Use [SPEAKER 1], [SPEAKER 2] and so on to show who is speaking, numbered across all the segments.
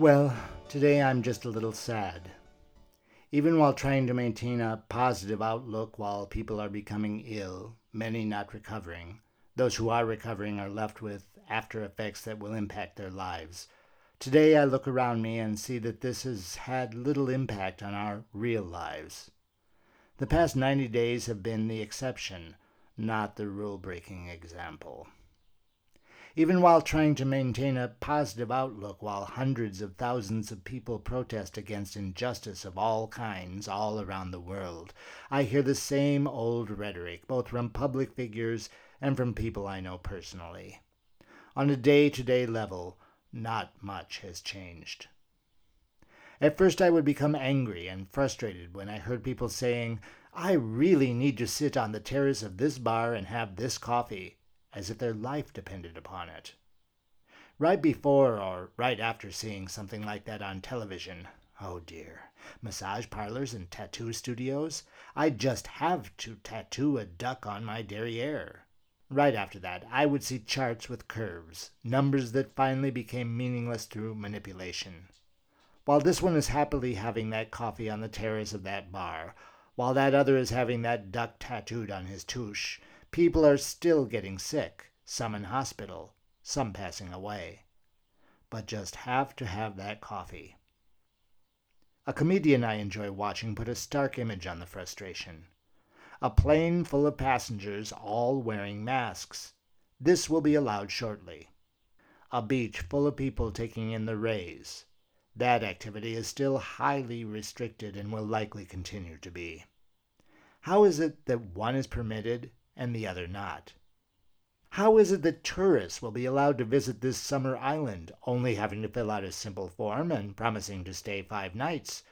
[SPEAKER 1] Well, today I'm just a little sad. Even while trying to maintain a positive outlook while people are becoming ill, many not recovering, those who are recovering are left with after effects that will impact their lives. Today I look around me and see that this has had little impact on our real lives. The past 90 days have been the exception, not the rule breaking example. Even while trying to maintain a positive outlook while hundreds of thousands of people protest against injustice of all kinds all around the world, I hear the same old rhetoric, both from public figures and from people I know personally. On a day to day level, not much has changed. At first, I would become angry and frustrated when I heard people saying, I really need to sit on the terrace of this bar and have this coffee as if their life depended upon it. Right before or right after seeing something like that on television, oh dear, massage parlors and tattoo studios, I'd just have to tattoo a duck on my derriere. Right after that, I would see charts with curves, numbers that finally became meaningless through manipulation. While this one is happily having that coffee on the terrace of that bar, while that other is having that duck tattooed on his touche, People are still getting sick, some in hospital, some passing away. But just have to have that coffee. A comedian I enjoy watching put a stark image on the frustration. A plane full of passengers all wearing masks. This will be allowed shortly. A beach full of people taking in the rays. That activity is still highly restricted and will likely continue to be. How is it that one is permitted and the other not? How is it that tourists will be allowed to visit this summer island, only having to fill out a simple form and promising to stay five nights,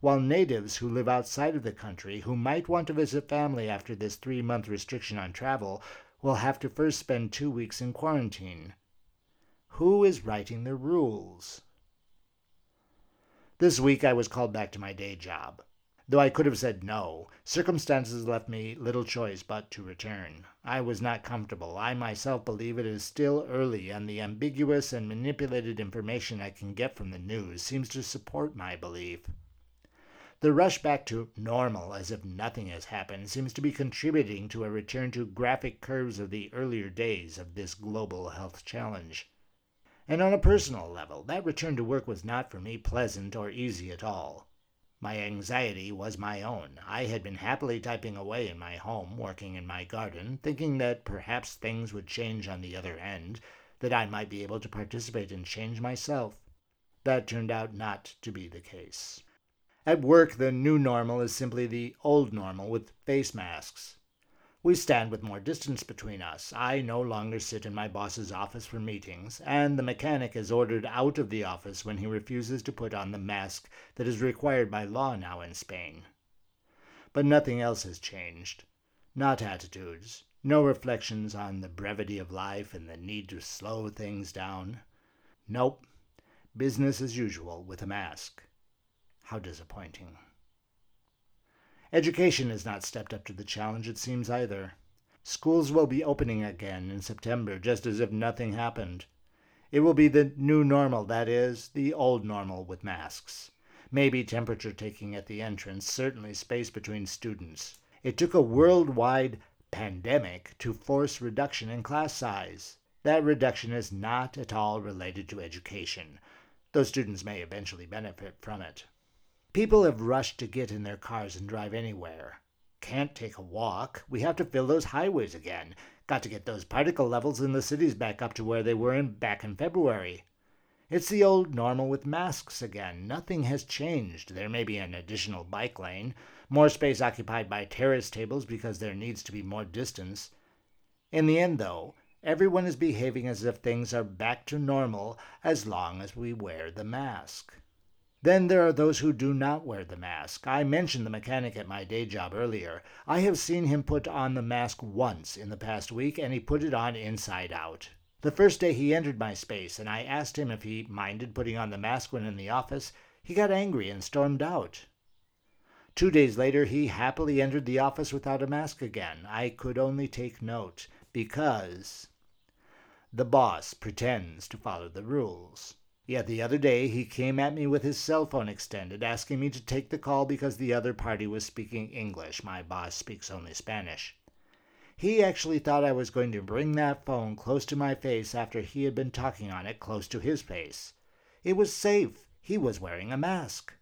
[SPEAKER 1] while natives who live outside of the country who might want to visit family after this three month restriction on travel will have to first spend two weeks in quarantine? Who is writing the rules? This week I was called back to my day job. Though I could have said no, circumstances left me little choice but to return. I was not comfortable. I myself believe it is still early, and the ambiguous and manipulated information I can get from the news seems to support my belief. The rush back to normal as if nothing has happened seems to be contributing to a return to graphic curves of the earlier days of this global health challenge. And on a personal level, that return to work was not for me pleasant or easy at all. My anxiety was my own. I had been happily typing away in my home, working in my garden, thinking that perhaps things would change on the other end, that I might be able to participate in change myself. That turned out not to be the case. At work, the new normal is simply the old normal with face masks. We stand with more distance between us. I no longer sit in my boss's office for meetings, and the mechanic is ordered out of the office when he refuses to put on the mask that is required by law now in Spain. But nothing else has changed. Not attitudes, no reflections on the brevity of life and the need to slow things down. Nope, business as usual with a mask. How disappointing. Education has not stepped up to the challenge, it seems, either. Schools will be opening again in September, just as if nothing happened. It will be the new normal, that is, the old normal with masks. Maybe temperature taking at the entrance, certainly space between students. It took a worldwide pandemic to force reduction in class size. That reduction is not at all related to education, though students may eventually benefit from it. People have rushed to get in their cars and drive anywhere. Can't take a walk. We have to fill those highways again. Got to get those particle levels in the cities back up to where they were in, back in February. It's the old normal with masks again. Nothing has changed. There may be an additional bike lane, more space occupied by terrace tables because there needs to be more distance. In the end, though, everyone is behaving as if things are back to normal as long as we wear the mask. Then there are those who do not wear the mask. I mentioned the mechanic at my day job earlier. I have seen him put on the mask once in the past week, and he put it on inside out. The first day he entered my space, and I asked him if he minded putting on the mask when in the office, he got angry and stormed out. Two days later, he happily entered the office without a mask again. I could only take note, because the boss pretends to follow the rules. Yet the other day he came at me with his cell phone extended, asking me to take the call because the other party was speaking English. My boss speaks only Spanish. He actually thought I was going to bring that phone close to my face after he had been talking on it close to his face. It was safe. He was wearing a mask.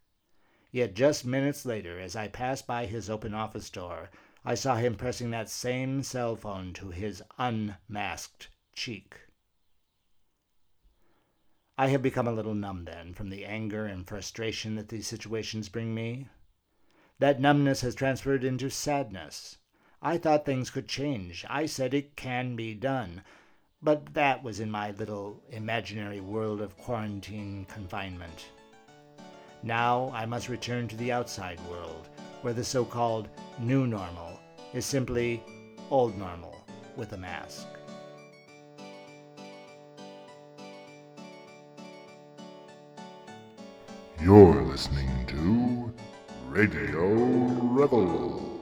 [SPEAKER 1] Yet just minutes later, as I passed by his open office door, I saw him pressing that same cell phone to his unmasked cheek. I have become a little numb then from the anger and frustration that these situations bring me. That numbness has transferred into sadness. I thought things could change. I said it can be done. But that was in my little imaginary world of quarantine confinement. Now I must return to the outside world, where the so called new normal is simply old normal with a mask.
[SPEAKER 2] You're listening to Radio Rebel.